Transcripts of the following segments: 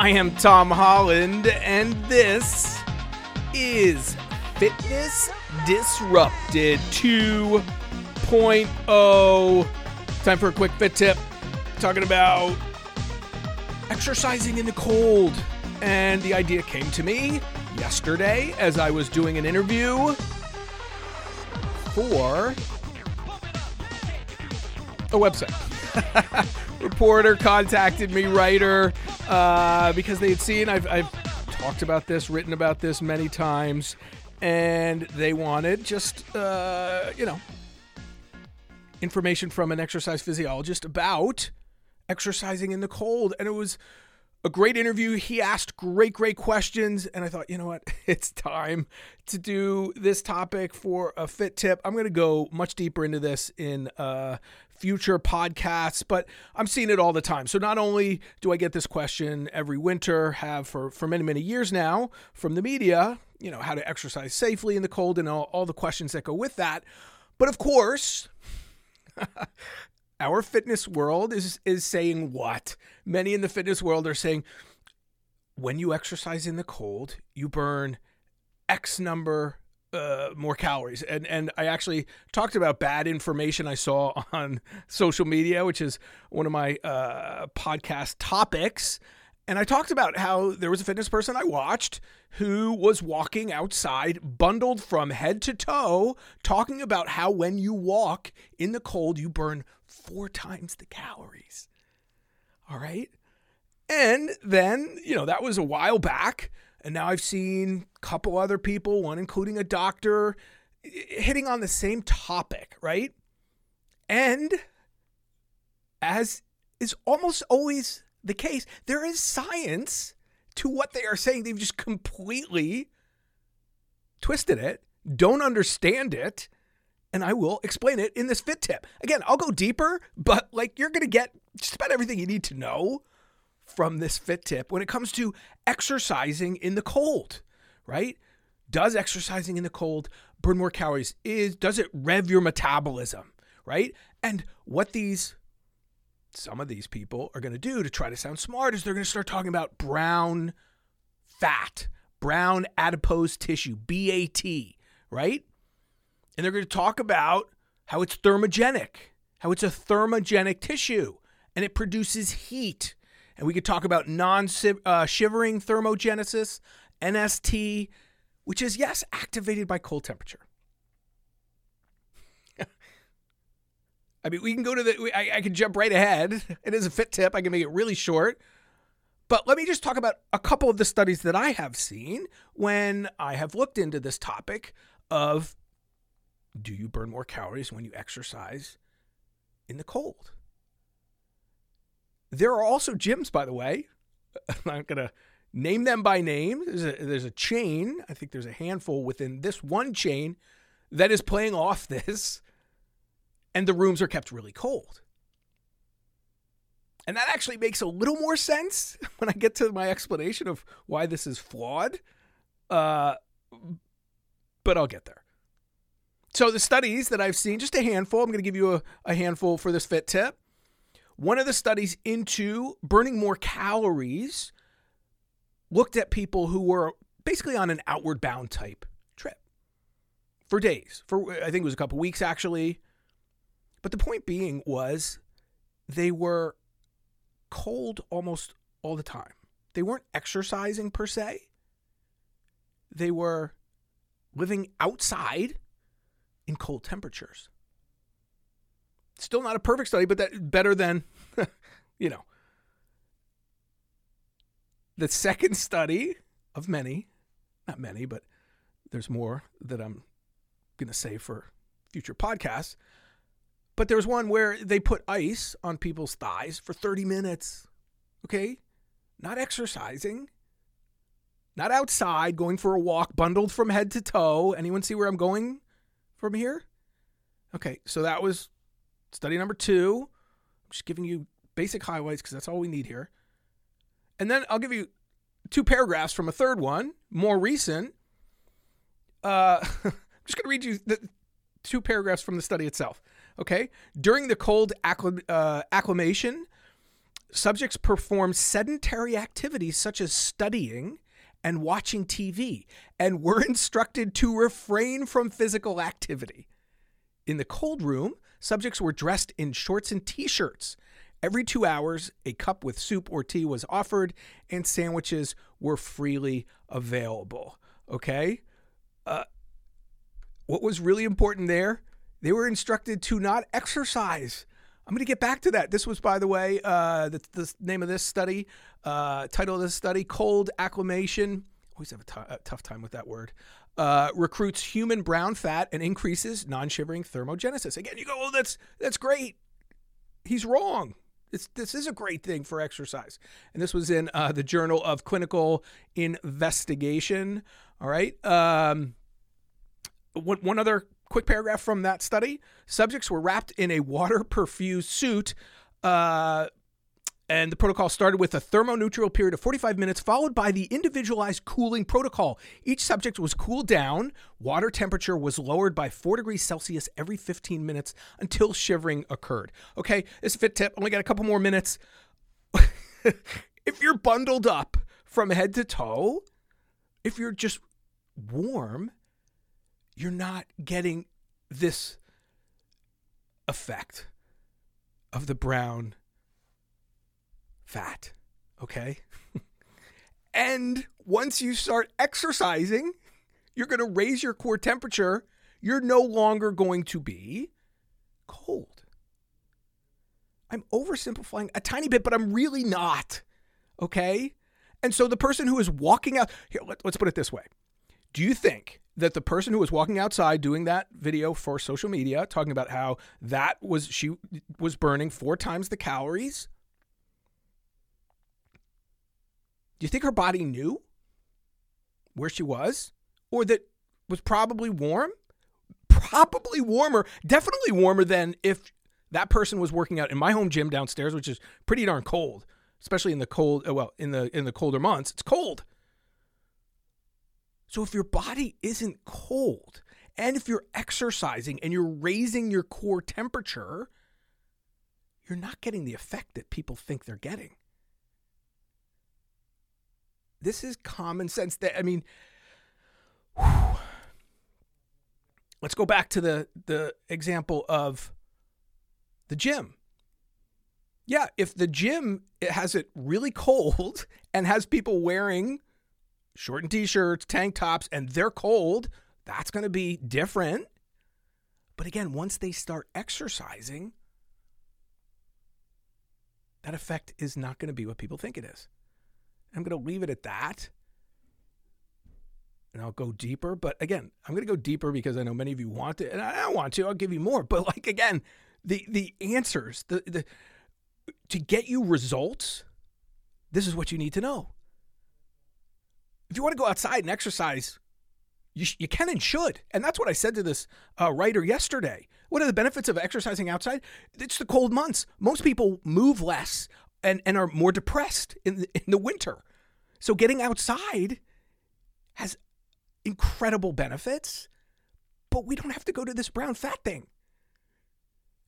I am Tom Holland, and this is Fitness Disrupted 2.0. Time for a quick fit tip. Talking about exercising in the cold. And the idea came to me yesterday as I was doing an interview for a website. Reporter contacted me, writer, uh, because they had seen I've, I've talked about this, written about this many times, and they wanted just, uh, you know, information from an exercise physiologist about exercising in the cold. And it was a great interview. He asked great, great questions. And I thought, you know what? It's time to do this topic for a fit tip. I'm going to go much deeper into this in uh, future podcasts, but I'm seeing it all the time. So not only do I get this question every winter, have for, for many, many years now from the media, you know, how to exercise safely in the cold and all, all the questions that go with that. But of course, our fitness world is is saying what? Many in the fitness world are saying when you exercise in the cold, you burn X number uh, more calories. And and I actually talked about bad information I saw on social media, which is one of my uh, podcast topics. And I talked about how there was a fitness person I watched who was walking outside, bundled from head to toe, talking about how when you walk in the cold, you burn four times the calories. All right. And then, you know, that was a while back. And now I've seen a couple other people, one including a doctor, hitting on the same topic, right? And as is almost always the case, there is science to what they are saying. They've just completely twisted it, don't understand it, and I will explain it in this fit tip. Again, I'll go deeper, but like you're going to get just about everything you need to know from this fit tip when it comes to exercising in the cold, right? Does exercising in the cold burn more calories? Is does it rev your metabolism, right? And what these some of these people are going to do to try to sound smart is they're going to start talking about brown fat, brown adipose tissue, BAT, right? And they're going to talk about how it's thermogenic, how it's a thermogenic tissue and it produces heat. And we could talk about non uh, shivering thermogenesis, NST, which is, yes, activated by cold temperature. I mean, we can go to the, I, I can jump right ahead. It is a fit tip. I can make it really short. But let me just talk about a couple of the studies that I have seen when I have looked into this topic of do you burn more calories when you exercise in the cold? There are also gyms, by the way. I'm not going to name them by name. There's a, there's a chain. I think there's a handful within this one chain that is playing off this, and the rooms are kept really cold. And that actually makes a little more sense when I get to my explanation of why this is flawed. Uh, but I'll get there. So, the studies that I've seen, just a handful, I'm going to give you a, a handful for this fit tip. One of the studies into burning more calories looked at people who were basically on an outward bound type trip for days. For I think it was a couple weeks actually. But the point being was they were cold almost all the time. They weren't exercising per se. They were living outside in cold temperatures. Still not a perfect study, but that better than, you know. The second study of many, not many, but there's more that I'm going to say for future podcasts. But there was one where they put ice on people's thighs for 30 minutes. Okay? Not exercising, not outside, going for a walk, bundled from head to toe. Anyone see where I'm going from here? Okay, so that was Study number two, I'm just giving you basic highlights because that's all we need here. And then I'll give you two paragraphs from a third one, more recent. Uh, I'm just going to read you the two paragraphs from the study itself. Okay. During the cold acclim- uh, acclimation, subjects performed sedentary activities such as studying and watching TV and were instructed to refrain from physical activity. In the cold room, subjects were dressed in shorts and t shirts. Every two hours, a cup with soup or tea was offered, and sandwiches were freely available. Okay? Uh, what was really important there? They were instructed to not exercise. I'm going to get back to that. This was, by the way, uh, the, the name of this study, uh, title of this study, Cold Acclimation. Always have a, t- a tough time with that word. Uh, recruits human brown fat and increases non-shivering thermogenesis. Again, you go, oh, that's that's great. He's wrong. This, this is a great thing for exercise. And this was in uh, the Journal of Clinical Investigation. All right. Um, one, one other quick paragraph from that study subjects were wrapped in a water perfused suit. Uh, and the protocol started with a thermoneutral period of 45 minutes, followed by the individualized cooling protocol. Each subject was cooled down. Water temperature was lowered by 4 degrees Celsius every 15 minutes until shivering occurred. Okay, this fit tip. Only got a couple more minutes. if you're bundled up from head to toe, if you're just warm, you're not getting this effect of the brown fat. Okay? and once you start exercising, you're going to raise your core temperature. You're no longer going to be cold. I'm oversimplifying a tiny bit, but I'm really not. Okay? And so the person who is walking out, here, let, us put it this way. Do you think that the person who was walking outside doing that video for social media, talking about how that was, she was burning four times the calories, Do you think her body knew where she was? Or that was probably warm? Probably warmer, definitely warmer than if that person was working out in my home gym downstairs, which is pretty darn cold, especially in the cold, uh, well, in the in the colder months. It's cold. So if your body isn't cold, and if you're exercising and you're raising your core temperature, you're not getting the effect that people think they're getting. This is common sense. That I mean, whew. let's go back to the the example of the gym. Yeah, if the gym it has it really cold and has people wearing shortened t-shirts, tank tops, and they're cold, that's going to be different. But again, once they start exercising, that effect is not going to be what people think it is. I'm going to leave it at that. And I'll go deeper. But again, I'm going to go deeper because I know many of you want it. And I don't want to. I'll give you more. But like, again, the, the answers, the, the, to get you results, this is what you need to know. If you want to go outside and exercise, you, sh- you can and should. And that's what I said to this uh, writer yesterday. What are the benefits of exercising outside? It's the cold months. Most people move less, and, and are more depressed in the, in the winter. So getting outside has incredible benefits, but we don't have to go to this brown fat thing.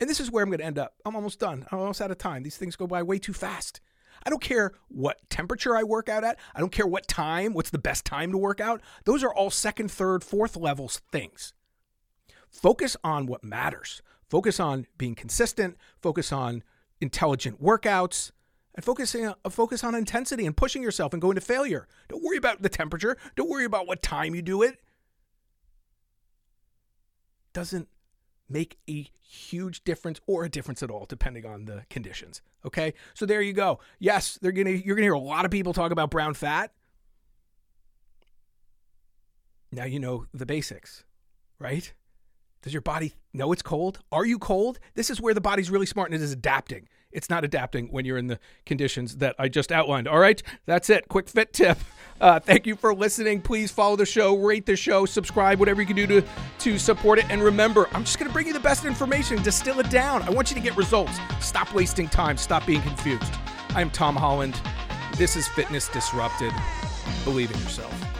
And this is where I'm going to end up. I'm almost done. I'm almost out of time. These things go by way too fast. I don't care what temperature I work out at. I don't care what time, what's the best time to work out. Those are all second, third, fourth levels things. Focus on what matters. Focus on being consistent. Focus on intelligent workouts and focusing on, uh, focus on intensity and pushing yourself and going to failure. Don't worry about the temperature. Don't worry about what time you do it. Doesn't make a huge difference or a difference at all depending on the conditions. Okay? So there you go. Yes, they're to you're to hear a lot of people talk about brown fat. Now you know the basics, right? Does your body know it's cold? Are you cold? This is where the body's really smart and it is adapting. It's not adapting when you're in the conditions that I just outlined. All right, that's it. Quick fit tip. Uh, thank you for listening. Please follow the show, rate the show, subscribe, whatever you can do to, to support it. And remember, I'm just going to bring you the best information, distill it down. I want you to get results. Stop wasting time, stop being confused. I'm Tom Holland. This is Fitness Disrupted. Believe in yourself.